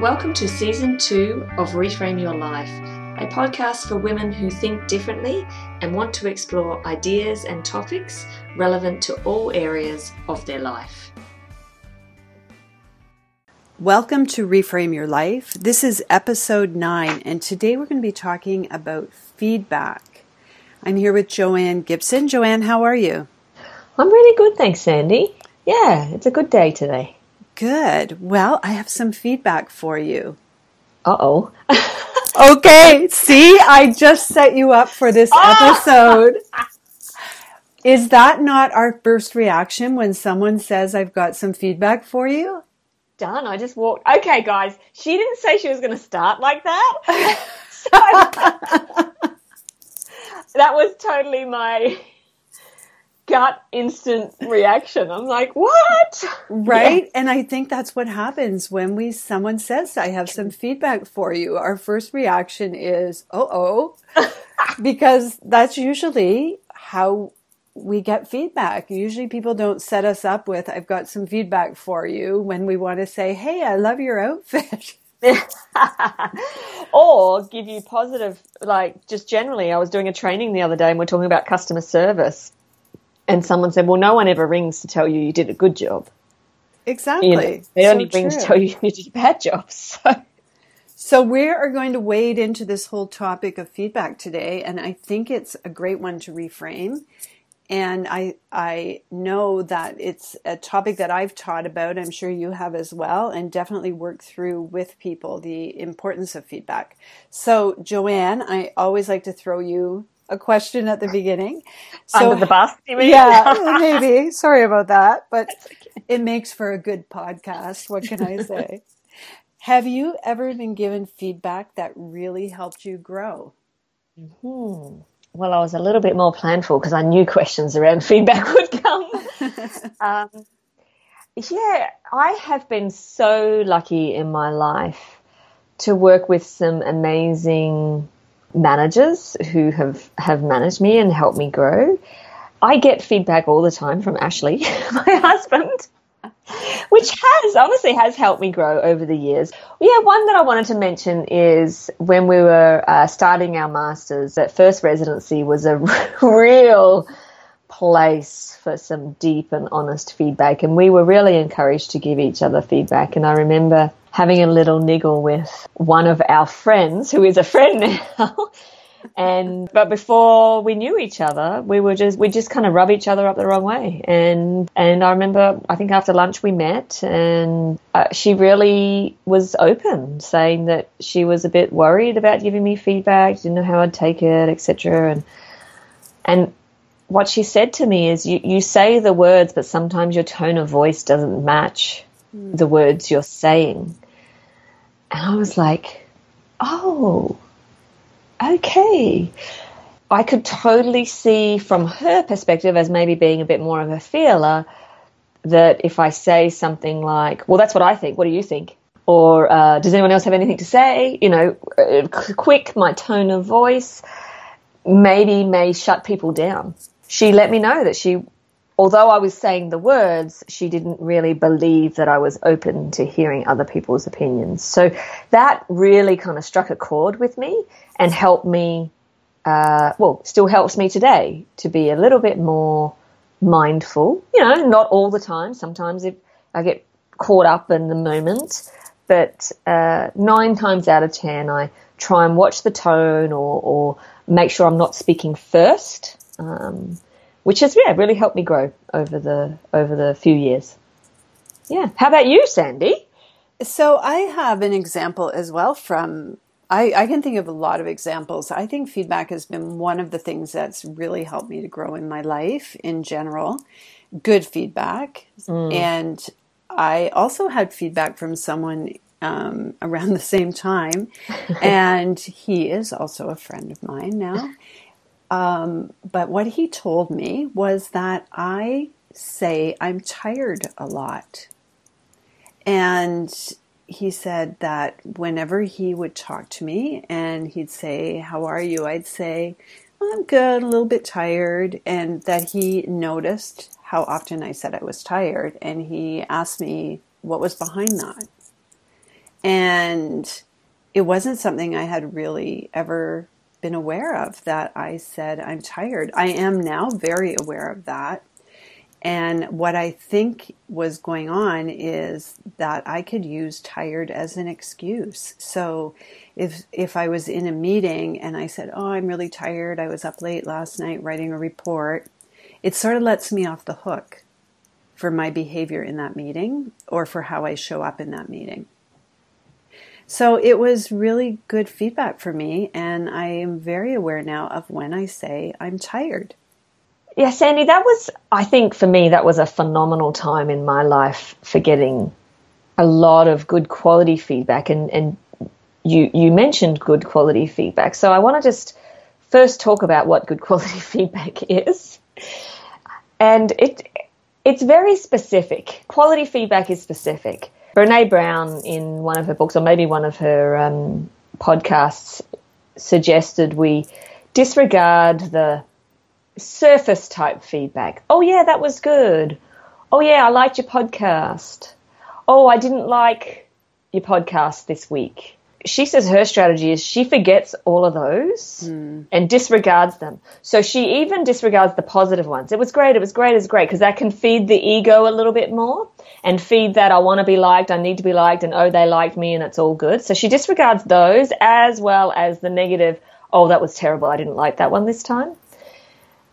Welcome to season two of Reframe Your Life, a podcast for women who think differently and want to explore ideas and topics relevant to all areas of their life. Welcome to Reframe Your Life. This is episode nine, and today we're going to be talking about feedback. I'm here with Joanne Gibson. Joanne, how are you? I'm really good, thanks, Sandy. Yeah, it's a good day today. Good. Well, I have some feedback for you. Uh oh. okay, see, I just set you up for this episode. Is that not our first reaction when someone says, I've got some feedback for you? Done. I just walked. Okay, guys, she didn't say she was going to start like that. so, that was totally my gut instant reaction. I'm like, what? Right? Yeah. And I think that's what happens when we someone says, I have some feedback for you. Our first reaction is, oh oh. because that's usually how we get feedback. Usually people don't set us up with, I've got some feedback for you when we want to say, Hey, I love your outfit. or give you positive, like just generally, I was doing a training the other day and we're talking about customer service and someone said, "Well, no one ever rings to tell you you did a good job." Exactly. You know, they so only ring to tell you you did a bad job. So. So we are going to wade into this whole topic of feedback today, and I think it's a great one to reframe. And I I know that it's a topic that I've taught about. I'm sure you have as well, and definitely worked through with people the importance of feedback. So Joanne, I always like to throw you a question at the beginning. So, Under the bus, Yeah, maybe. Sorry about that, but okay. it makes for a good podcast. What can I say? Have you ever been given feedback that really helped you grow? Hmm. Well, I was a little bit more planful because I knew questions around feedback would come. um, yeah, I have been so lucky in my life to work with some amazing managers who have, have managed me and helped me grow. I get feedback all the time from Ashley, my husband, which has honestly has helped me grow over the years. Yeah, one that I wanted to mention is when we were uh, starting our masters. That first residency was a real place for some deep and honest feedback, and we were really encouraged to give each other feedback. And I remember having a little niggle with one of our friends who is a friend now. and but before we knew each other, we were just we just kind of rub each other up the wrong way. And and I remember I think after lunch we met, and uh, she really was open, saying that she was a bit worried about giving me feedback, didn't know how I'd take it, etc. And and what she said to me is, you you say the words, but sometimes your tone of voice doesn't match the words you're saying. And I was like, oh, okay. I could totally see from her perspective as maybe being a bit more of a feeler that if I say something like, well, that's what I think, what do you think? Or uh, does anyone else have anything to say? You know, uh, quick, my tone of voice maybe may shut people down. She let me know that she although I was saying the words, she didn't really believe that I was open to hearing other people's opinions. So that really kind of struck a chord with me and helped me, uh, well, still helps me today to be a little bit more mindful. You know, not all the time. Sometimes if I get caught up in the moment, but uh, nine times out of ten, I try and watch the tone or, or make sure I'm not speaking first. Um, which has yeah really helped me grow over the over the few years. Yeah. How about you, Sandy? So I have an example as well from I, I, can think of a lot of examples. I think feedback has been one of the things that's really helped me to grow in my life in general. Good feedback. Mm. And I also had feedback from someone um, around the same time. and he is also a friend of mine now. Um, but what he told me was that I say I'm tired a lot. And he said that whenever he would talk to me and he'd say, How are you? I'd say, I'm good, a little bit tired. And that he noticed how often I said I was tired. And he asked me what was behind that. And it wasn't something I had really ever been aware of that I said, I'm tired. I am now very aware of that. And what I think was going on is that I could use tired as an excuse. So if if I was in a meeting and I said, "Oh, I'm really tired. I was up late last night writing a report." It sort of lets me off the hook for my behavior in that meeting or for how I show up in that meeting. So it was really good feedback for me and I am very aware now of when I say I'm tired. Yeah, Sandy, that was, I think for me, that was a phenomenal time in my life for getting a lot of good quality feedback. And, and you, you mentioned good quality feedback. So I want to just first talk about what good quality feedback is. And it, it's very specific. Quality feedback is specific. Brene Brown, in one of her books, or maybe one of her um, podcasts, suggested we disregard the surface type feedback. Oh, yeah, that was good. Oh, yeah, I liked your podcast. Oh, I didn't like your podcast this week. She says her strategy is she forgets all of those mm. and disregards them. So she even disregards the positive ones. It was great, it was great, it was great, because that can feed the ego a little bit more and feed that I want to be liked, I need to be liked, and oh, they liked me and it's all good. So she disregards those as well as the negative, oh, that was terrible, I didn't like that one this time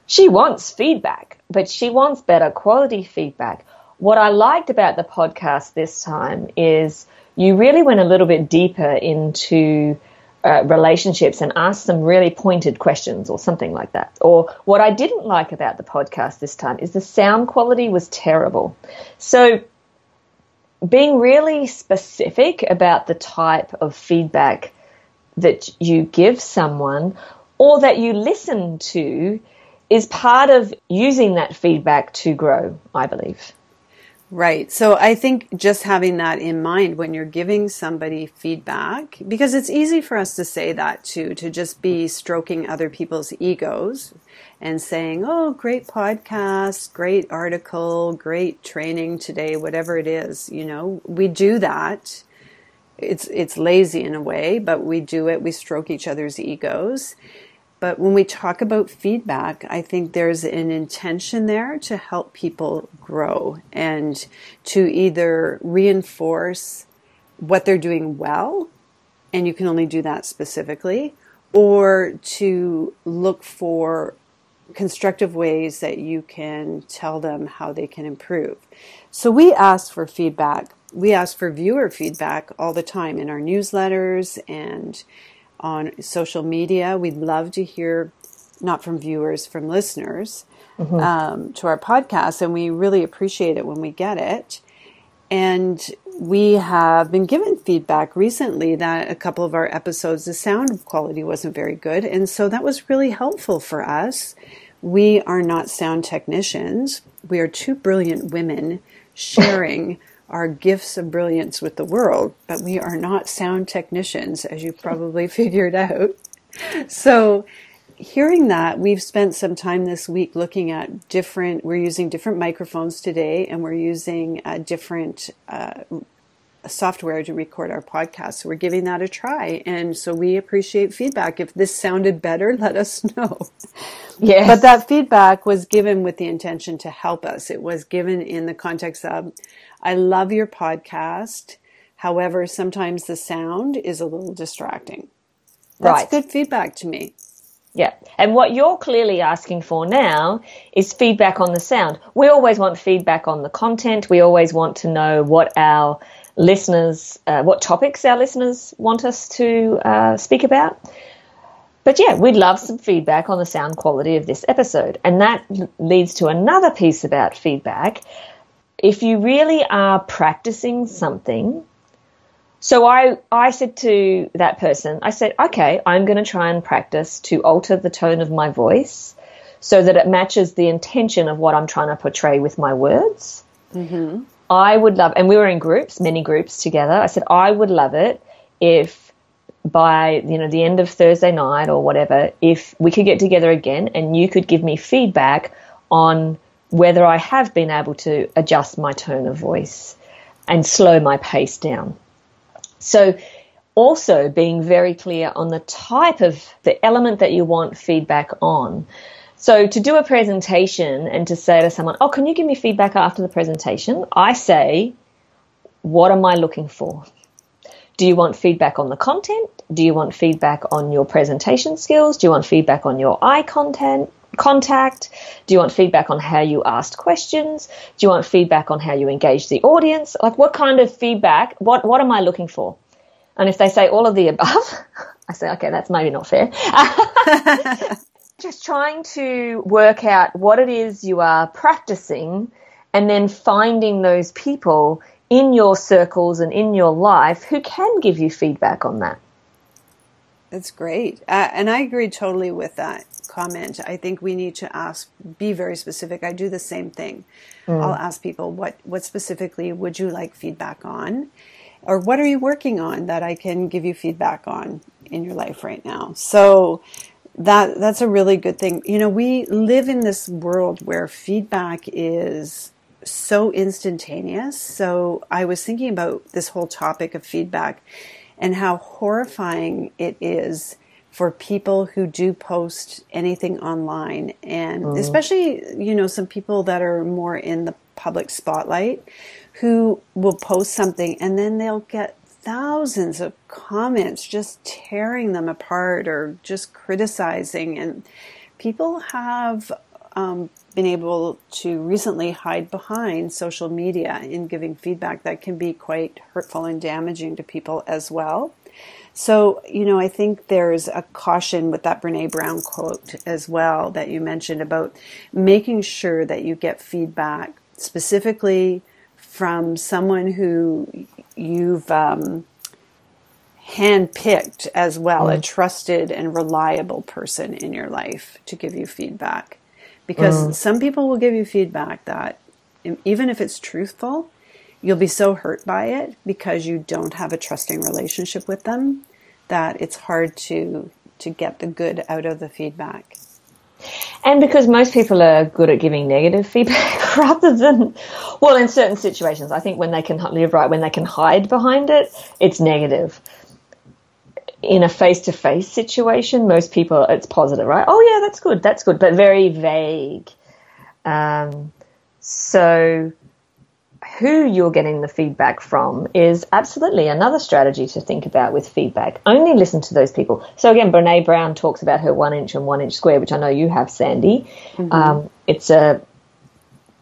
she wants feedback, but she wants better quality feedback. What I liked about the podcast this time is you really went a little bit deeper into uh, relationships and asked some really pointed questions or something like that. Or what I didn't like about the podcast this time is the sound quality was terrible. So being really specific about the type of feedback that you give someone or that you listen to is part of using that feedback to grow, I believe. Right. So I think just having that in mind when you're giving somebody feedback, because it's easy for us to say that too, to just be stroking other people's egos and saying, oh, great podcast, great article, great training today, whatever it is. You know, we do that. It's, it's lazy in a way, but we do it. We stroke each other's egos. But when we talk about feedback, I think there's an intention there to help people grow and to either reinforce what they're doing well, and you can only do that specifically, or to look for constructive ways that you can tell them how they can improve. So we ask for feedback. We ask for viewer feedback all the time in our newsletters and on social media. We'd love to hear, not from viewers, from listeners mm-hmm. um, to our podcast, and we really appreciate it when we get it. And we have been given feedback recently that a couple of our episodes, the sound quality wasn't very good. And so that was really helpful for us. We are not sound technicians, we are two brilliant women sharing our gifts of brilliance with the world, but we are not sound technicians, as you probably figured out. So, hearing that, we've spent some time this week looking at different, we're using different microphones today, and we're using a different uh, software to record our podcast. So, we're giving that a try. And so, we appreciate feedback. If this sounded better, let us know. Yeah. But that feedback was given with the intention to help us. It was given in the context of, I love your podcast. However, sometimes the sound is a little distracting. That's right. good feedback to me. Yeah. And what you're clearly asking for now is feedback on the sound. We always want feedback on the content. We always want to know what our listeners, uh, what topics our listeners want us to uh, speak about. But yeah, we'd love some feedback on the sound quality of this episode. And that leads to another piece about feedback, if you really are practicing something, so I, I said to that person, I said, okay, I'm going to try and practice to alter the tone of my voice so that it matches the intention of what I'm trying to portray with my words. Mm-hmm. I would love, and we were in groups, many groups together. I said, I would love it if by you know the end of Thursday night or whatever, if we could get together again and you could give me feedback on whether I have been able to adjust my tone of voice and slow my pace down. So, also being very clear on the type of the element that you want feedback on. So, to do a presentation and to say to someone, Oh, can you give me feedback after the presentation? I say, What am I looking for? Do you want feedback on the content? Do you want feedback on your presentation skills? Do you want feedback on your eye content? Contact? Do you want feedback on how you asked questions? Do you want feedback on how you engage the audience? Like, what kind of feedback? What What am I looking for? And if they say all of the above, I say, okay, that's maybe not fair. Just trying to work out what it is you are practicing and then finding those people in your circles and in your life who can give you feedback on that. That's great. Uh, and I agree totally with that comment. I think we need to ask, be very specific. I do the same thing. Mm. I'll ask people, what, what specifically would you like feedback on? Or what are you working on that I can give you feedback on in your life right now? So that, that's a really good thing. You know, we live in this world where feedback is so instantaneous. So I was thinking about this whole topic of feedback and how horrifying it is for people who do post anything online and mm. especially you know some people that are more in the public spotlight who will post something and then they'll get thousands of comments just tearing them apart or just criticizing and people have um, been able to recently hide behind social media in giving feedback that can be quite hurtful and damaging to people as well. So, you know, I think there's a caution with that Brene Brown quote as well that you mentioned about making sure that you get feedback specifically from someone who you've um, handpicked as well, mm. a trusted and reliable person in your life to give you feedback because mm. some people will give you feedback that even if it's truthful you'll be so hurt by it because you don't have a trusting relationship with them that it's hard to to get the good out of the feedback and because most people are good at giving negative feedback rather than well in certain situations i think when they can live right when they can hide behind it it's negative in a face to face situation, most people it's positive, right? Oh yeah, that's good, that's good, but very vague. Um, so who you're getting the feedback from is absolutely another strategy to think about with feedback. Only listen to those people. So again, Brene Brown talks about her one inch and one inch square, which I know you have, Sandy. Mm-hmm. Um, it's a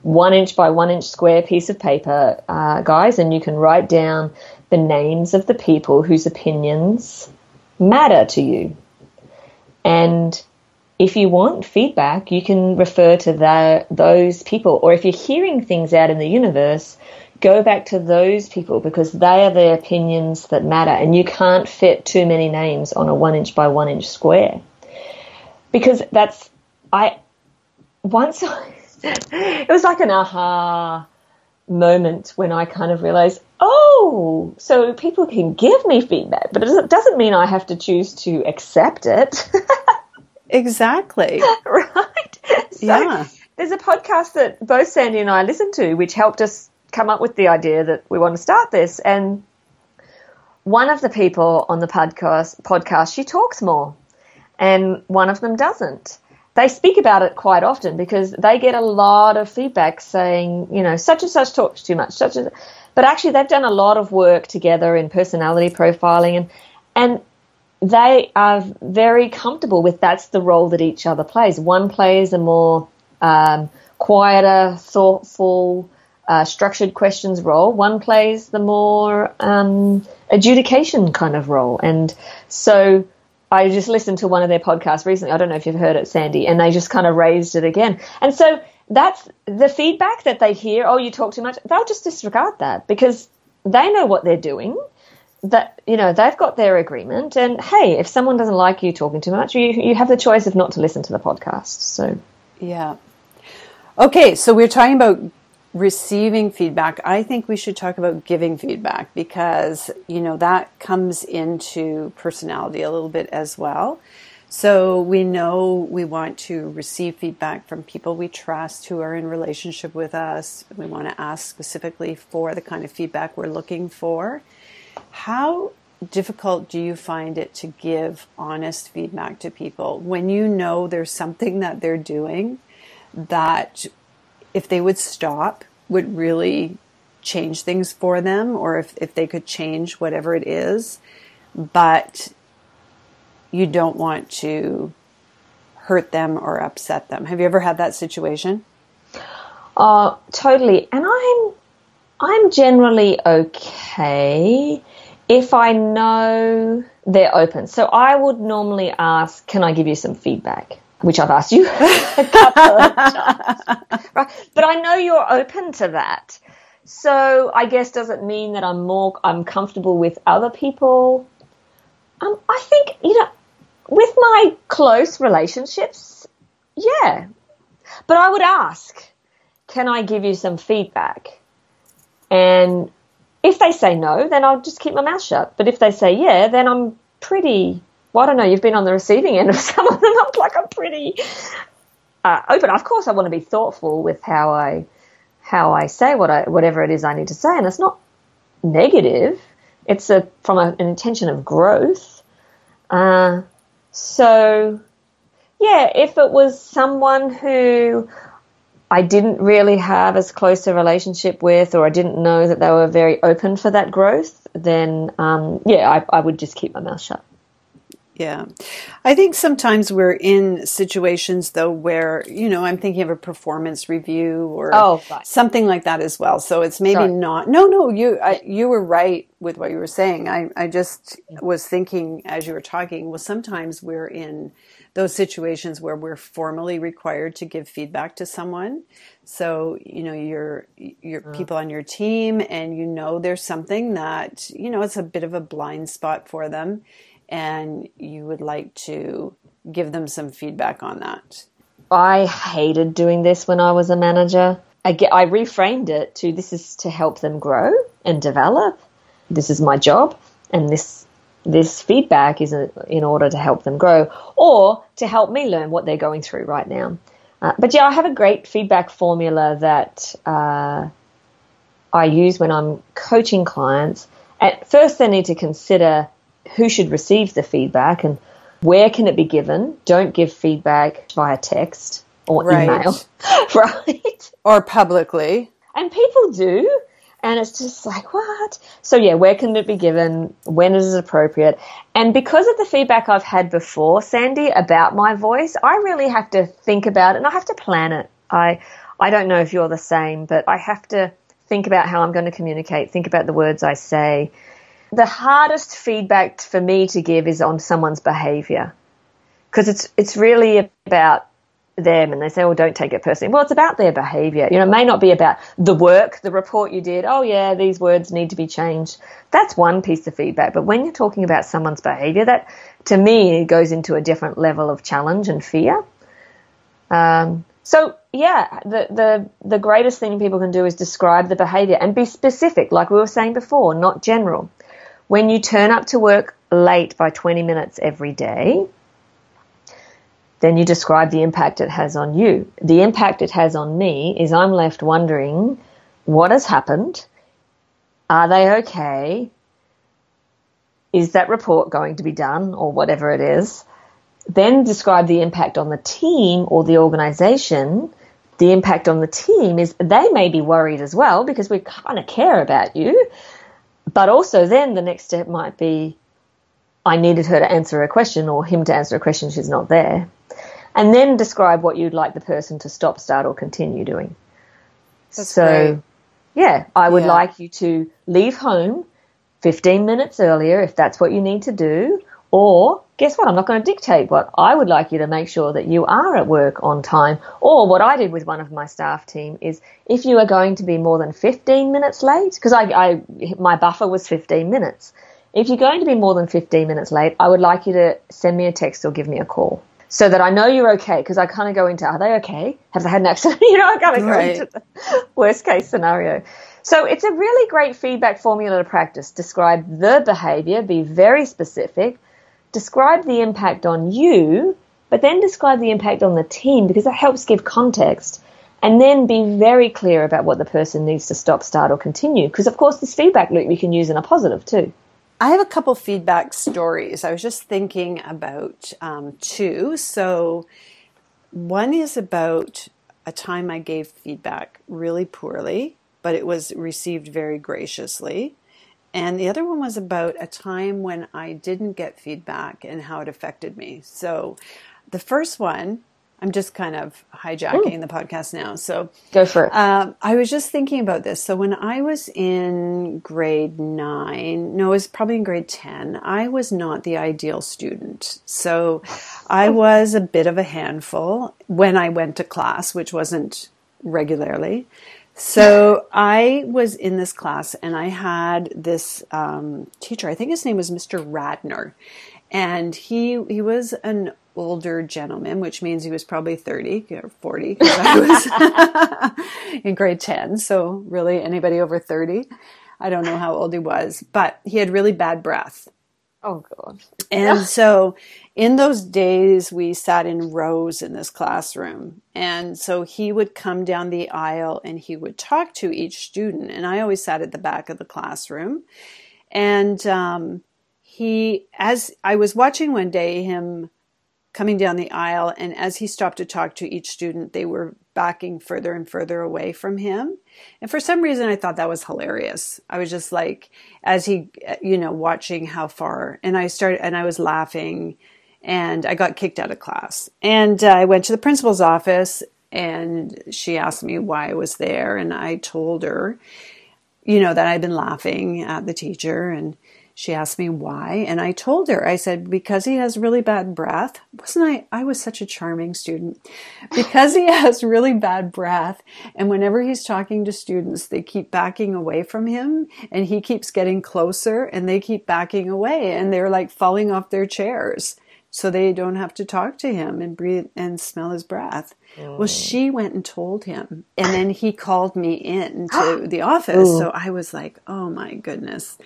one inch by one inch square piece of paper, uh, guys, and you can write down the names of the people whose opinions matter to you. And if you want feedback, you can refer to the, those people. Or if you're hearing things out in the universe, go back to those people because they are the opinions that matter. And you can't fit too many names on a one inch by one inch square. Because that's, I, once it was like an aha moment when I kind of realized, oh, so people can give me feedback, but it doesn't mean I have to choose to accept it. exactly. right. So yeah. There's a podcast that both Sandy and I listened to, which helped us come up with the idea that we want to start this. And one of the people on the podcast, podcast, she talks more, and one of them doesn't they speak about it quite often because they get a lot of feedback saying, you know, such and such talks too much, such as, but actually they've done a lot of work together in personality profiling and, and they are very comfortable with that's the role that each other plays. One plays a more um, quieter, thoughtful, uh, structured questions role. One plays the more um, adjudication kind of role. And so I just listened to one of their podcasts recently. I don't know if you've heard it, Sandy, and they just kind of raised it again. And so that's the feedback that they hear. Oh, you talk too much. They'll just disregard that because they know what they're doing. That you know they've got their agreement. And hey, if someone doesn't like you talking too much, you you have the choice of not to listen to the podcast. So yeah. Okay, so we're talking about receiving feedback, I think we should talk about giving feedback because, you know, that comes into personality a little bit as well. So we know we want to receive feedback from people we trust who are in relationship with us. We want to ask specifically for the kind of feedback we're looking for. How difficult do you find it to give honest feedback to people when you know there's something that they're doing that if they would stop would really change things for them or if, if they could change whatever it is but you don't want to hurt them or upset them? Have you ever had that situation? Uh, totally. And i'm i'm generally okay if I know they're open. So I would normally ask, can I give you some feedback? Which I've asked you a couple of times. Right? But I know you're open to that. So I guess does it mean that I'm more I'm comfortable with other people? Um, I think, you know, with my close relationships, yeah. But I would ask, can I give you some feedback? And if they say no, then I'll just keep my mouth shut. But if they say yeah, then I'm pretty. Well, I don't know. You've been on the receiving end of some of them. I'm like I'm pretty uh, open. Of course, I want to be thoughtful with how I how I say what I whatever it is I need to say, and it's not negative. It's a from a, an intention of growth. Uh, so, yeah, if it was someone who I didn't really have as close a relationship with, or I didn't know that they were very open for that growth, then um, yeah, I, I would just keep my mouth shut. Yeah. I think sometimes we're in situations though where, you know, I'm thinking of a performance review or oh, right. something like that as well. So it's maybe Sorry. not, no, no, you, I, you were right with what you were saying. I, I just was thinking as you were talking, well, sometimes we're in those situations where we're formally required to give feedback to someone. So, you know, you're, you're mm. people on your team and you know there's something that, you know, it's a bit of a blind spot for them and you would like to give them some feedback on that. I hated doing this when I was a manager. I, get, I reframed it to this is to help them grow and develop. This is my job, and this this feedback is a, in order to help them grow or to help me learn what they're going through right now. Uh, but yeah, I have a great feedback formula that uh, I use when I'm coaching clients. At first, they need to consider who should receive the feedback and where can it be given. Don't give feedback via text or right. email, right? Or publicly. And people do. And it's just like, what? So, yeah, where can it be given? When is it appropriate? And because of the feedback I've had before, Sandy, about my voice, I really have to think about it and I have to plan it. I, I don't know if you're the same, but I have to think about how I'm going to communicate, think about the words I say. The hardest feedback for me to give is on someone's behavior because it's, it's really about them and they say, "Oh, don't take it personally." Well, it's about their behaviour. You know, it may not be about the work, the report you did. Oh, yeah, these words need to be changed. That's one piece of feedback. But when you're talking about someone's behaviour, that to me goes into a different level of challenge and fear. Um, so yeah, the the the greatest thing people can do is describe the behaviour and be specific, like we were saying before, not general. When you turn up to work late by 20 minutes every day, then you describe the impact it has on you. The impact it has on me is I'm left wondering what has happened? Are they okay? Is that report going to be done or whatever it is? Then describe the impact on the team or the organization. The impact on the team is they may be worried as well because we kind of care about you. But also, then the next step might be I needed her to answer a question or him to answer a question, she's not there and then describe what you'd like the person to stop, start, or continue doing. That's so, great. yeah, I would yeah. like you to leave home 15 minutes earlier if that's what you need to do. Or guess what? I'm not going to dictate what I would like you to make sure that you are at work on time. Or what I did with one of my staff team is if you are going to be more than 15 minutes late, because I, I, my buffer was 15 minutes. If you're going to be more than 15 minutes late, I would like you to send me a text or give me a call so that I know you're okay because I kind of go into are they okay? Have they had an accident? you know, I kind of go right. into the worst case scenario. So it's a really great feedback formula to practice. Describe the behavior, be very specific, describe the impact on you, but then describe the impact on the team because that helps give context. And then be very clear about what the person needs to stop, start, or continue. Because, of course, this feedback loop you can use in a positive too. I have a couple feedback stories. I was just thinking about um, two. So, one is about a time I gave feedback really poorly, but it was received very graciously. And the other one was about a time when I didn't get feedback and how it affected me. So, the first one, I'm just kind of hijacking Ooh. the podcast now. So go for it. Um, I was just thinking about this. So when I was in grade nine, no, it was probably in grade 10, I was not the ideal student. So I was a bit of a handful when I went to class, which wasn't regularly. So I was in this class and I had this um, teacher, I think his name was Mr. Radner. And he he was an older gentleman, which means he was probably 30 or 40 because I was in grade 10. So, really, anybody over 30. I don't know how old he was, but he had really bad breath. Oh, God. And so, in those days, we sat in rows in this classroom. And so, he would come down the aisle and he would talk to each student. And I always sat at the back of the classroom. And, um, he, as I was watching one day him coming down the aisle. And as he stopped to talk to each student, they were backing further and further away from him. And for some reason, I thought that was hilarious. I was just like, as he, you know, watching how far. And I started, and I was laughing and I got kicked out of class. And uh, I went to the principal's office and she asked me why I was there. And I told her, you know, that I'd been laughing at the teacher and she asked me why, and I told her, I said, because he has really bad breath. Wasn't I? I was such a charming student. Because he has really bad breath, and whenever he's talking to students, they keep backing away from him, and he keeps getting closer, and they keep backing away, and they're like falling off their chairs. So they don't have to talk to him and breathe and smell his breath. Well, mm. she went and told him, and then he called me in to the office. Ooh. So I was like, "Oh my goodness!"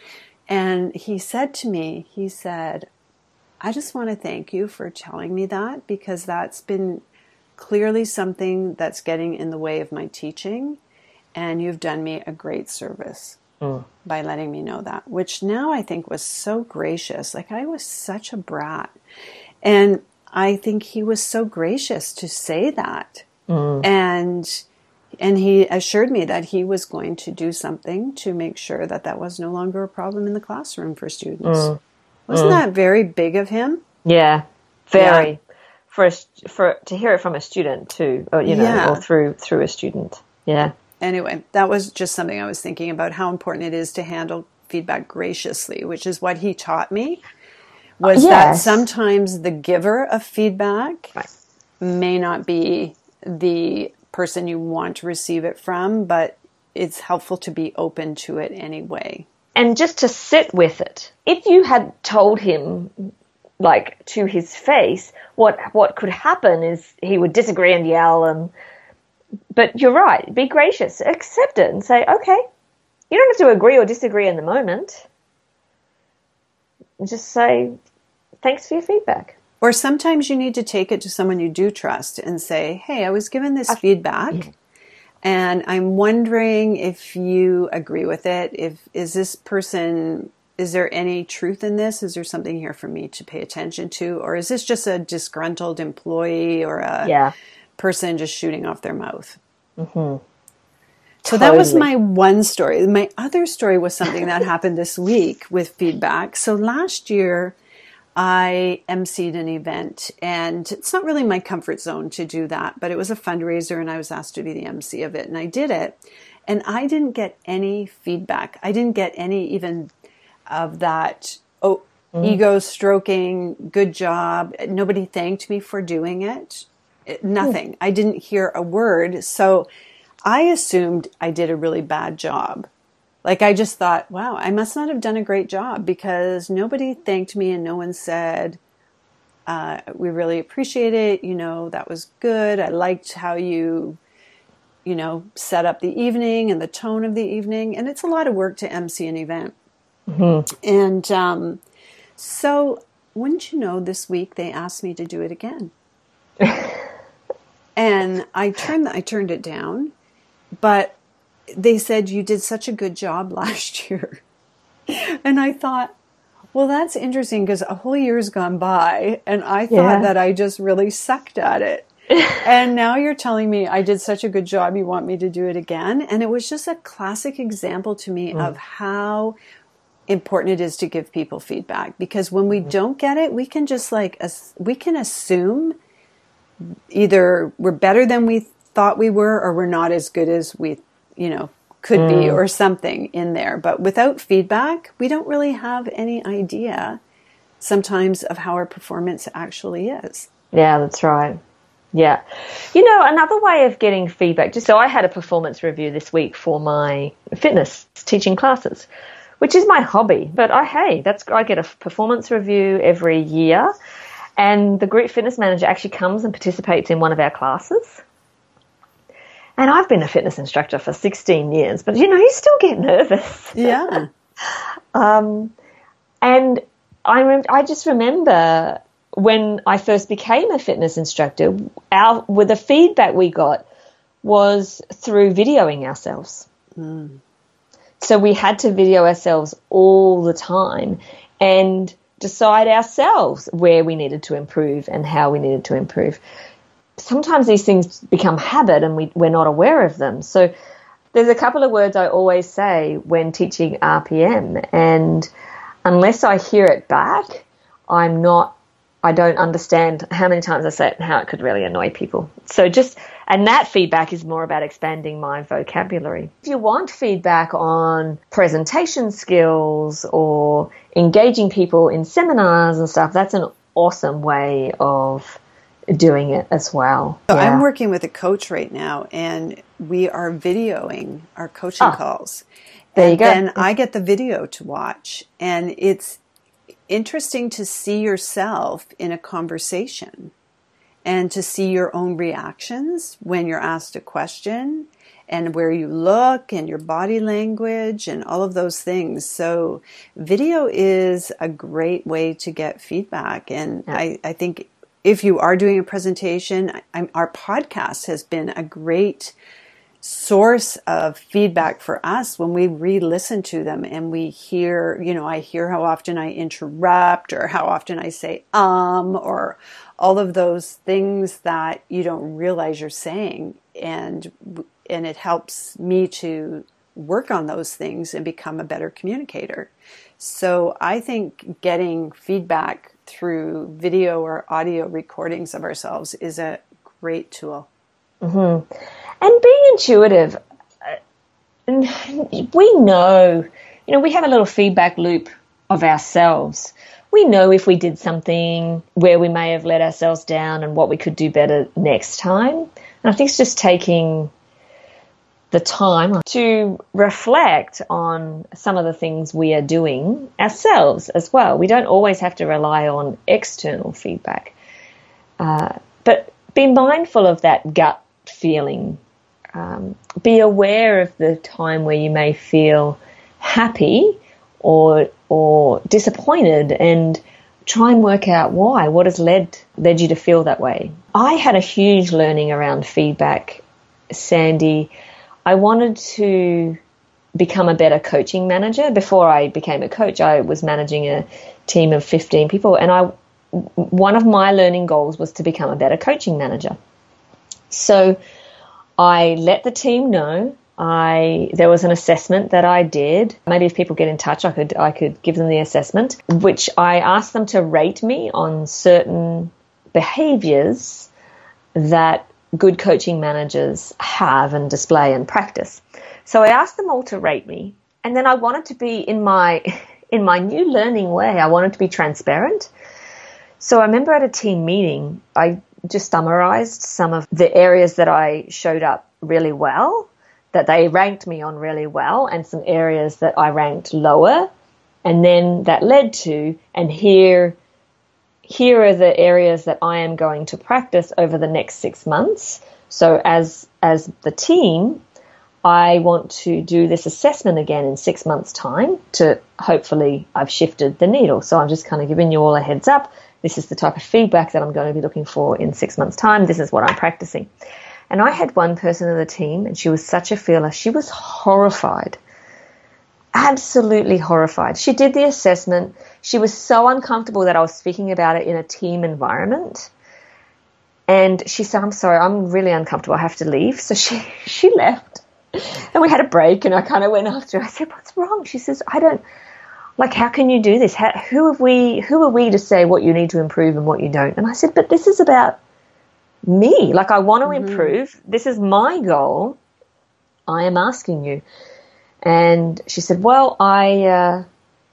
And he said to me, he said, I just want to thank you for telling me that because that's been clearly something that's getting in the way of my teaching. And you've done me a great service mm. by letting me know that, which now I think was so gracious. Like I was such a brat. And I think he was so gracious to say that. Mm. And and he assured me that he was going to do something to make sure that that was no longer a problem in the classroom for students. Mm. Wasn't mm. that very big of him? Yeah, very. Yeah. For a, for to hear it from a student too, or you know, yeah. or through through a student. Yeah. Anyway, that was just something I was thinking about how important it is to handle feedback graciously, which is what he taught me. Was yes. that sometimes the giver of feedback right. may not be the person you want to receive it from, but it's helpful to be open to it anyway. And just to sit with it. If you had told him, like to his face, what what could happen is he would disagree and yell and but you're right, be gracious, accept it and say, okay, you don't have to agree or disagree in the moment. Just say, thanks for your feedback. Or sometimes you need to take it to someone you do trust and say, Hey, I was given this feedback yeah. and I'm wondering if you agree with it. If, is this person, is there any truth in this? Is there something here for me to pay attention to? Or is this just a disgruntled employee or a yeah. person just shooting off their mouth? Mm-hmm. So totally. that was my one story. My other story was something that happened this week with feedback. So last year, I emceed an event, and it's not really my comfort zone to do that, but it was a fundraiser, and I was asked to be the MC of it, and I did it. And I didn't get any feedback. I didn't get any even of that oh, mm. ego stroking, good job. Nobody thanked me for doing it. it nothing. Mm. I didn't hear a word. So I assumed I did a really bad job. Like I just thought, wow, I must not have done a great job because nobody thanked me and no one said, uh, we really appreciate it. You know, that was good. I liked how you, you know, set up the evening and the tone of the evening. And it's a lot of work to MC an event. Mm-hmm. And um, so, wouldn't you know, this week they asked me to do it again. and I turned I turned it down, but they said you did such a good job last year. and I thought, Well, that's interesting because a whole year's gone by and I thought Yeah. that I just really sucked at it. and now you're telling me I did such a good job, you want me to do it again. And it was just a classic example to me Mm. of how important it is to give people feedback because when we don't get it, we can just like, as- we can assume either we're better than we thought we were or we're not as good as we, you know, could Mm. be or something in there. But without feedback, we don't really have any idea sometimes of how our performance actually is. Yeah, that's right. Yeah. You know, another way of getting feedback, just so I had a performance review this week for my fitness teaching classes, which is my hobby. But I, hey, that's, I get a performance review every year. And the group fitness manager actually comes and participates in one of our classes. And I've been a fitness instructor for 16 years, but you know, you still get nervous. Yeah. Um, and I, rem- I just remember when I first became a fitness instructor, our with the feedback we got was through videoing ourselves. So we had to video ourselves all the time and decide ourselves where we needed to improve and how we needed to improve. Sometimes these things become habit and we, we're not aware of them. So there's a couple of words I always say when teaching RPM, and unless I hear it back, I'm not, I don't understand how many times I say it and how it could really annoy people. So just, and that feedback is more about expanding my vocabulary. If you want feedback on presentation skills or engaging people in seminars and stuff, that's an awesome way of doing it as well. So I'm working with a coach right now and we are videoing our coaching Ah, calls. there you go. then I get the video to watch and it's interesting to see yourself in a conversation and to see your own reactions when you're asked a question and where you look and your body language and all of those things. So video is a great way to get feedback. And I, I think if you are doing a presentation, I'm, our podcast has been a great source of feedback for us when we re-listen to them and we hear, you know, I hear how often I interrupt or how often I say um or all of those things that you don't realize you're saying and and it helps me to work on those things and become a better communicator. So I think getting feedback through video or audio recordings of ourselves is a great tool. and being intuitive uh, we know you know we have a little feedback loop of ourselves. We know if we did something where we may have let ourselves down and what we could do better next time. And i think it's just taking the time to reflect on some of the things we are doing ourselves as well we don't always have to rely on external feedback uh, but be mindful of that gut feeling. Um, be aware of the time where you may feel happy or or disappointed, and try and work out why. What has led led you to feel that way? I had a huge learning around feedback, Sandy. I wanted to become a better coaching manager. Before I became a coach, I was managing a team of 15 people, and I one of my learning goals was to become a better coaching manager. So I let the team know. I there was an assessment that I did. Maybe if people get in touch, I could I could give them the assessment, which I asked them to rate me on certain behaviors that good coaching managers have and display and practice. So I asked them all to rate me, and then I wanted to be in my in my new learning way. I wanted to be transparent. So I remember at a team meeting, I just summarized some of the areas that I showed up really well, that they ranked me on really well, and some areas that I ranked lower. And then that led to, and here, here are the areas that I am going to practice over the next six months. So as as the team, I want to do this assessment again in six months' time to hopefully I've shifted the needle. So I'm just kind of giving you all a heads up. This is the type of feedback that I'm going to be looking for in six months' time. This is what I'm practicing. And I had one person in the team, and she was such a feeler. She was horrified absolutely horrified. She did the assessment. She was so uncomfortable that I was speaking about it in a team environment. And she said, I'm sorry, I'm really uncomfortable. I have to leave. So she, she left. And we had a break and I kind of went after her. I said, What's wrong? She says, I don't like how can you do this? How, who have we who are we to say what you need to improve and what you don't? And I said, But this is about me. Like I want to mm-hmm. improve. This is my goal. I am asking you. And she said, Well, I uh,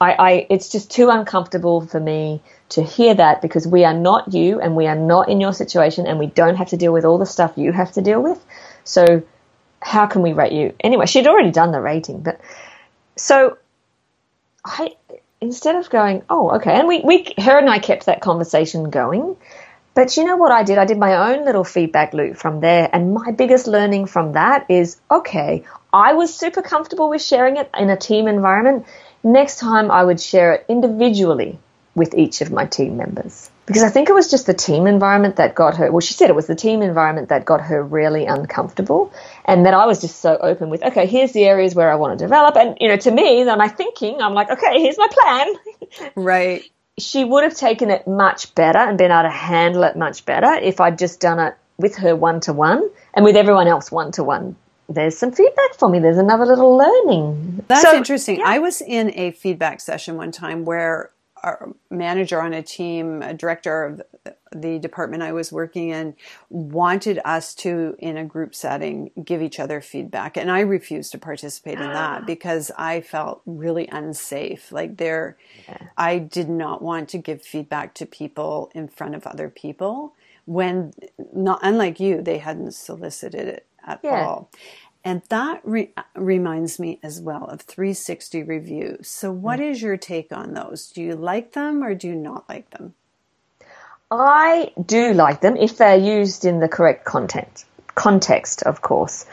I, I, it's just too uncomfortable for me to hear that because we are not you and we are not in your situation and we don't have to deal with all the stuff you have to deal with. So how can we rate you? Anyway, she'd already done the rating, but so I instead of going, oh, okay, and we, we her and I kept that conversation going. But you know what I did? I did my own little feedback loop from there. And my biggest learning from that is okay, I was super comfortable with sharing it in a team environment. Next time I would share it individually with each of my team members. Because I think it was just the team environment that got her, well, she said it was the team environment that got her really uncomfortable. And that I was just so open with, okay, here's the areas where I want to develop. And, you know, to me, then my thinking, I'm like, okay, here's my plan. Right. she would have taken it much better and been able to handle it much better if I'd just done it with her one to one and with everyone else one to one there's some feedback for me. There's another little learning. That's so, interesting. Yeah. I was in a feedback session one time where our manager on a team, a director of the department I was working in, wanted us to, in a group setting, give each other feedback. And I refused to participate in that ah. because I felt really unsafe. Like there, yeah. I did not want to give feedback to people in front of other people when, not unlike you, they hadn't solicited it at yeah. all. And that re- reminds me as well of 360 reviews. So, what mm. is your take on those? Do you like them or do you not like them? I do like them if they're used in the correct content context, of course.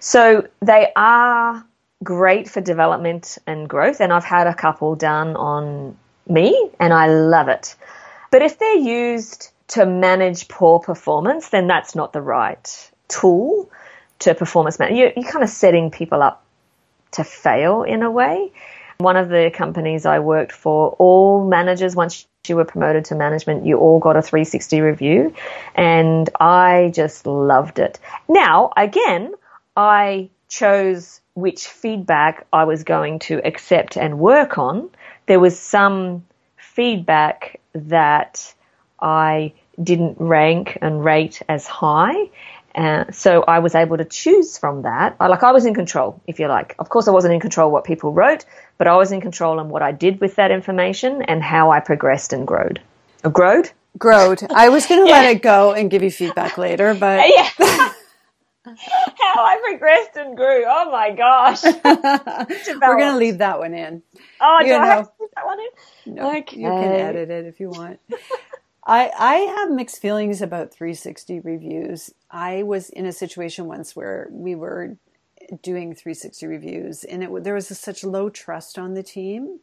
So they are great for development and growth, and I've had a couple done on me, and I love it. But if they're used to manage poor performance, then that's not the right tool to performance management. You're, you're kind of setting people up to fail in a way. One of the companies I worked for, all managers, once you were promoted to management, you all got a 360 review. And I just loved it. Now, again, I chose which feedback I was going to accept and work on. There was some feedback that I didn't rank and rate as high. Uh, so I was able to choose from that. I, like I was in control, if you like. Of course, I wasn't in control what people wrote, but I was in control on what I did with that information and how I progressed and growed. Uh, growed? Growed. I was going to yeah. let it go and give you feedback later, but yeah. how I progressed and grew. Oh my gosh. We're going to leave that one in. Oh, you do know. I have to leave that one in? No, okay. You can edit it if you want. I, I have mixed feelings about 360 reviews. I was in a situation once where we were doing 360 reviews and it, there was a, such low trust on the team.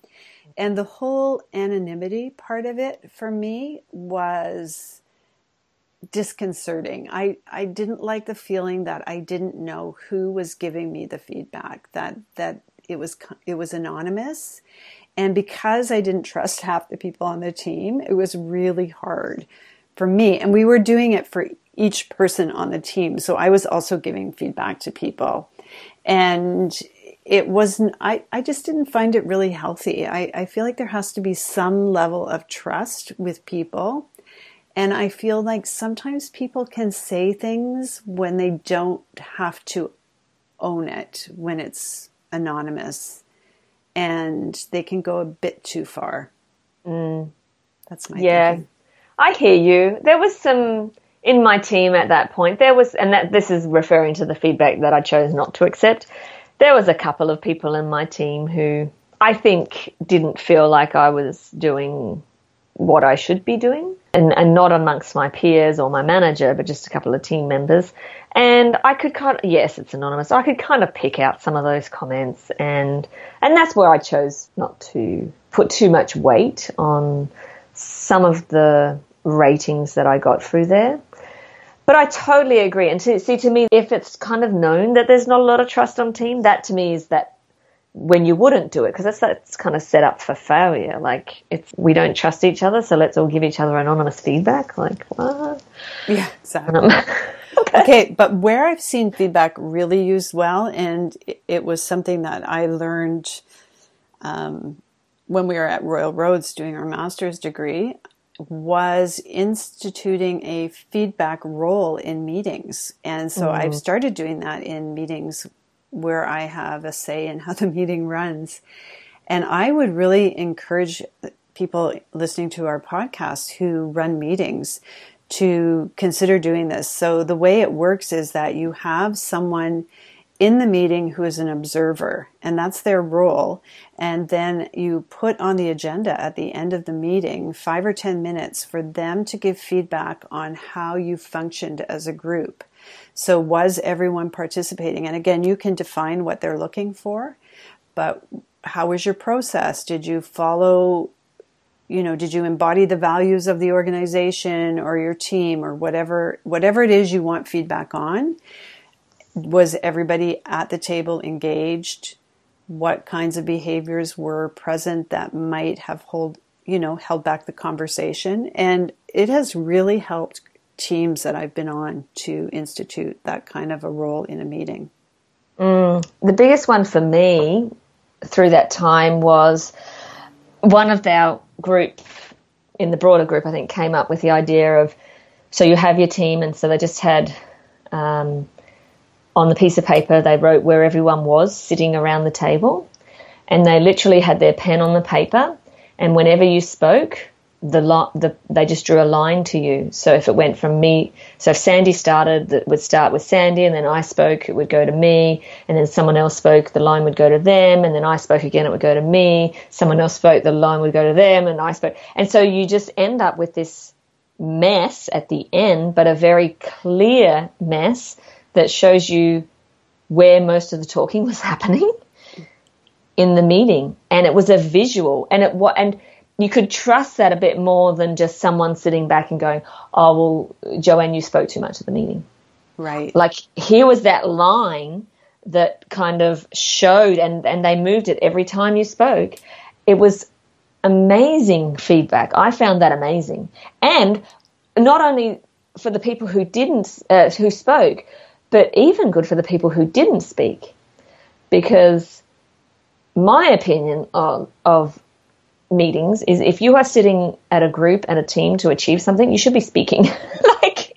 And the whole anonymity part of it for me was disconcerting. I, I didn't like the feeling that I didn't know who was giving me the feedback, that, that it was, it was anonymous and because I didn't trust half the people on the team, it was really hard for me. And we were doing it for each person on the team. So I was also giving feedback to people. And it wasn't, I, I just didn't find it really healthy. I, I feel like there has to be some level of trust with people. And I feel like sometimes people can say things when they don't have to own it, when it's anonymous and they can go a bit too far. Mm. That's my yeah. Thinking. I hear you. There was some in my team at that point. There was, and that this is referring to the feedback that I chose not to accept. There was a couple of people in my team who I think didn't feel like I was doing what I should be doing, and, and not amongst my peers or my manager, but just a couple of team members. And I could kind of, yes, it's anonymous. I could kind of pick out some of those comments, and and that's where I chose not to put too much weight on some of the ratings that I got through there. But I totally agree. And to see to me, if it's kind of known that there's not a lot of trust on team, that to me is that when you wouldn't do it because that's that's kind of set up for failure. Like it's we don't trust each other, so let's all give each other anonymous feedback. Like what? Yeah, exactly. Um, okay. okay. but where I've seen feedback really used well, and it, it was something that I learned um, when we were at Royal Roads doing our master's degree, was instituting a feedback role in meetings. And so mm. I've started doing that in meetings where I have a say in how the meeting runs. And I would really encourage people listening to our podcast who run meetings to consider doing this. So the way it works is that you have someone in the meeting who is an observer, and that's their role. And then you put on the agenda at the end of the meeting five or 10 minutes for them to give feedback on how you functioned as a group. So, was everyone participating? And again, you can define what they're looking for, but how was your process? Did you follow you know did you embody the values of the organization or your team or whatever whatever it is you want feedback on was everybody at the table engaged? What kinds of behaviors were present that might have hold, you know, held back the conversation? And it has really helped teams that I've been on to institute that kind of a role in a meeting. Mm, the biggest one for me through that time was one of our group in the broader group, I think, came up with the idea of so you have your team, and so they just had um, on the piece of paper, they wrote where everyone was sitting around the table, and they literally had their pen on the paper. And whenever you spoke, the, the they just drew a line to you. So if it went from me, so if Sandy started, that would start with Sandy, and then I spoke, it would go to me, and then someone else spoke, the line would go to them, and then I spoke again, it would go to me. Someone else spoke, the line would go to them, and I spoke, and so you just end up with this mess at the end, but a very clear mess that shows you where most of the talking was happening in the meeting. And it was a visual. And it what and you could trust that a bit more than just someone sitting back and going oh well joanne you spoke too much at the meeting. Right. Like here was that line that kind of showed and and they moved it every time you spoke. It was amazing feedback. I found that amazing. And not only for the people who didn't uh, who spoke but even good for the people who didn't speak. Because my opinion of, of meetings is if you are sitting at a group and a team to achieve something, you should be speaking. like,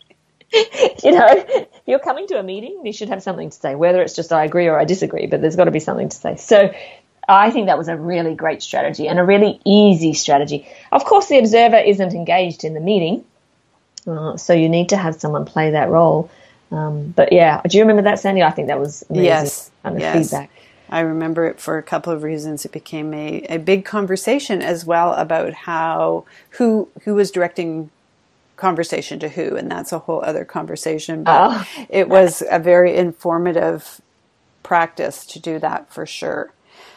you know, if you're coming to a meeting, you should have something to say, whether it's just I agree or I disagree, but there's got to be something to say. So I think that was a really great strategy and a really easy strategy. Of course, the observer isn't engaged in the meeting, uh, so you need to have someone play that role. Um, but yeah, do you remember that, Sandy? I think that was amazing yes, kind of yes. feedback. I remember it for a couple of reasons. It became a, a big conversation as well about how who who was directing conversation to who, and that's a whole other conversation. But oh. it was a very informative practice to do that for sure.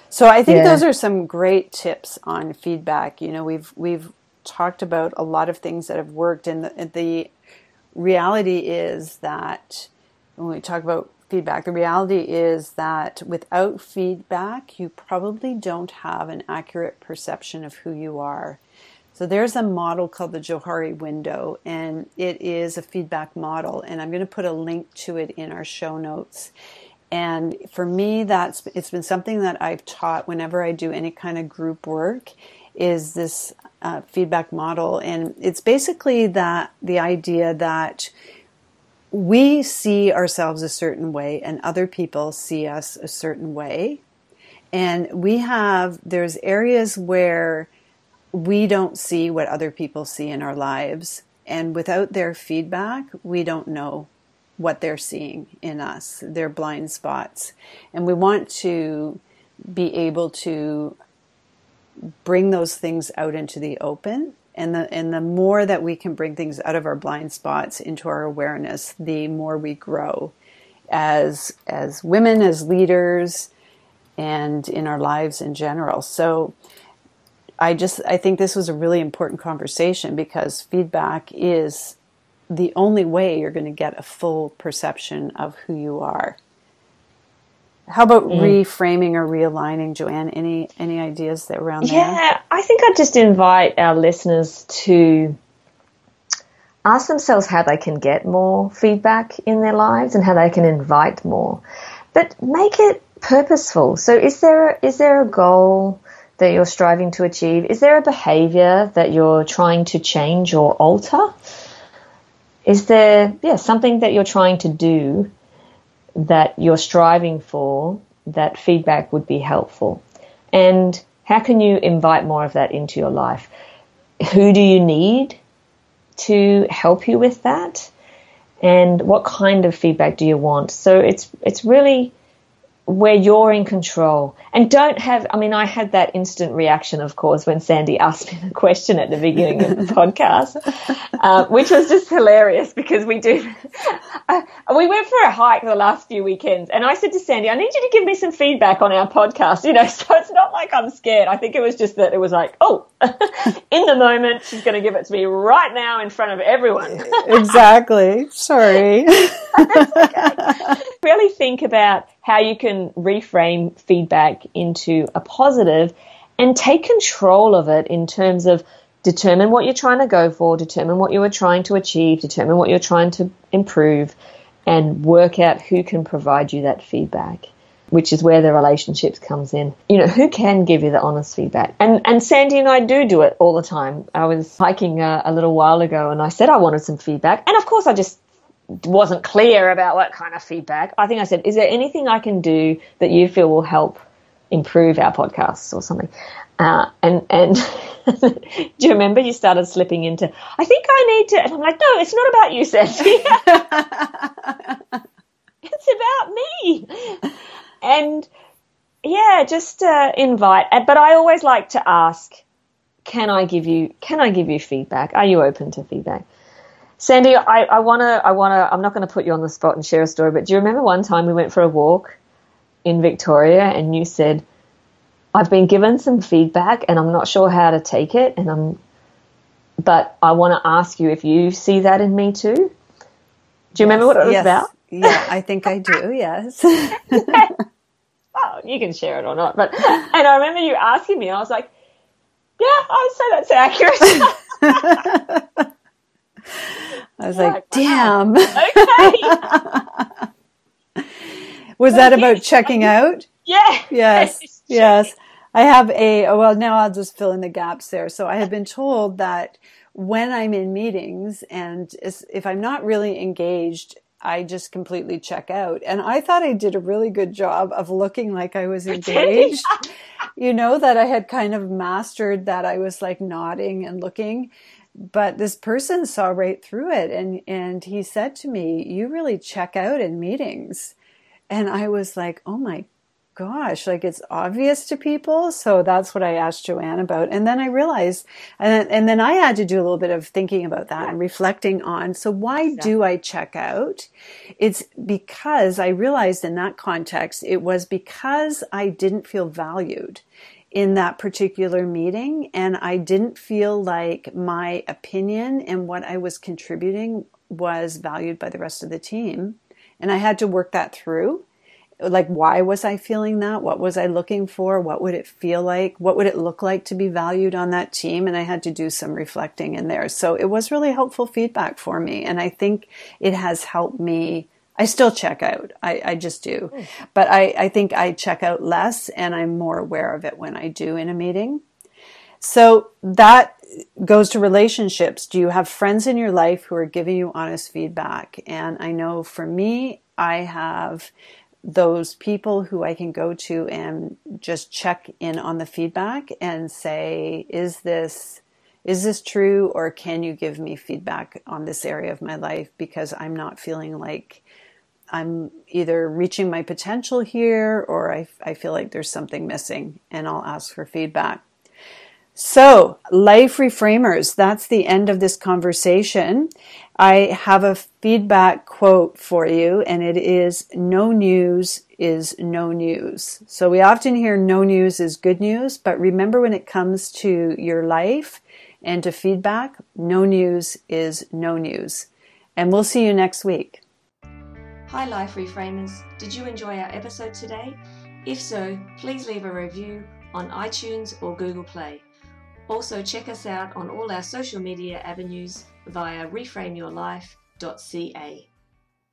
So I think yeah. those are some great tips on feedback. You know, we've we've talked about a lot of things that have worked, and the, the reality is that when we talk about feedback, the reality is that without feedback, you probably don't have an accurate perception of who you are. So there's a model called the Johari window, and it is a feedback model, and I'm going to put a link to it in our show notes. And for me, that's it's been something that I've taught whenever I do any kind of group work. Is this uh, feedback model, and it's basically that the idea that we see ourselves a certain way, and other people see us a certain way, and we have there's areas where we don't see what other people see in our lives, and without their feedback, we don't know what they're seeing in us, their blind spots, and we want to be able to bring those things out into the open and the and the more that we can bring things out of our blind spots into our awareness the more we grow as as women as leaders and in our lives in general. So i just i think this was a really important conversation because feedback is the only way you're going to get a full perception of who you are How about mm. reframing or realigning, Joanne? Any any ideas that around there? Yeah, I think I'd just invite our listeners to ask themselves how they can get more feedback in their lives and how they can invite more. But make it purposeful. So is there is there a goal that you're striving to achieve? Is there a behavior that you're trying to change or alter? Is there yeah, something that you're trying to do that you're striving for that feedback would be helpful? And how can you invite more of that into your life? Who do you need to help you with that? And what kind of feedback do you want? So it's it's really where you're in control. And don't have i mean i had that instant reaction of course when sandy asked me the question at the beginning of the podcast uh, which was just hilarious because we do uh, we went for a hike the last few weekends. And i said to sandy i need you to give me some feedback on our podcast you know so it's not like i'm scared. I think it was just that it was like oh in the moment she's going to give it to me right now in front of everyone. Exactly. Sorry. Okay. really think about how you can reframe feedback into a positive and take control of it in terms of determine what you're trying to go for, determine what you are trying to achieve, determine what you're trying to improve, and work out who can provide you that feedback. Which is where the relationships comes in. You know, who can give you the honest feedback? And and Sandy and I do do it all the time. I was hiking a, a little while ago, and I said I wanted some feedback, and of course I just wasn't clear about what kind of feedback. I think I said, "Is there anything I can do that you feel will help improve our podcasts or something?" Uh, and and do you remember you started slipping into? I think I need to, and I'm like, "No, it's not about you, Sandy. it's about me." And yeah, just uh, invite. But I always like to ask, "Can I give you? Can I give you feedback? Are you open to feedback?" Sandy, I, I wanna, I wanna, I'm not gonna put you on the spot and share a story, but do you remember one time we went for a walk in Victoria and you said, I've been given some feedback and I'm not sure how to take it and I'm, but I want to ask you if you see that in me too. Do you yes, remember what it was yes. about? Yeah, I think I do. Yes. well, you can share it or not, but and I remember you asking me. I was like, "Yeah, I would say that's accurate." I was like, damn. Okay. was that about checking out? Yeah. Yes. Yes. I have a, oh, well, now I'll just fill in the gaps there. So I have been told that when I'm in meetings and if I'm not really engaged, I just completely check out. And I thought I did a really good job of looking like I was engaged. you know, that I had kind of mastered that I was like nodding and looking but this person saw right through it and and he said to me you really check out in meetings. And i was like oh my gosh like it's obvious to people. So that's what i asked joanne about and then i realized and then, and then i had to do a little bit of thinking about that and reflecting on so why yeah. do i check out? It's because i realized in that context it was because i didn't feel valued in that particular meeting and I didn't feel like my opinion and what I was contributing was valued by the rest of the team. And I had to work that through. Like, why was I feeling that? What was I looking for? What would it feel like? What would it look like to be valued on that team? And I had to do some reflecting in there. So it was really helpful feedback for me. And I think it has helped me I still check out. I, I just do. Mm. But I, I think I check out less and I'm more aware of it when I do in a meeting. So that goes to relationships. Do you have friends in your life who are giving you honest feedback? And I know for me, I have those people who I can go to and just check in on the feedback and say, is this is this true or can you give me feedback on this area of my life because I'm not feeling like I'm either reaching my potential here or I, I feel like there's something missing and I'll ask for feedback. So, life reframers, that's the end of this conversation. I have a feedback quote for you, and it is No news is no news. So, we often hear no news is good news, but remember when it comes to your life and to feedback, no news is no news. And we'll see you next week. Hi, Life Reframers. Did you enjoy our episode today? If so, please leave a review on iTunes or Google Play. Also, check us out on all our social media avenues via reframeyourlife.ca.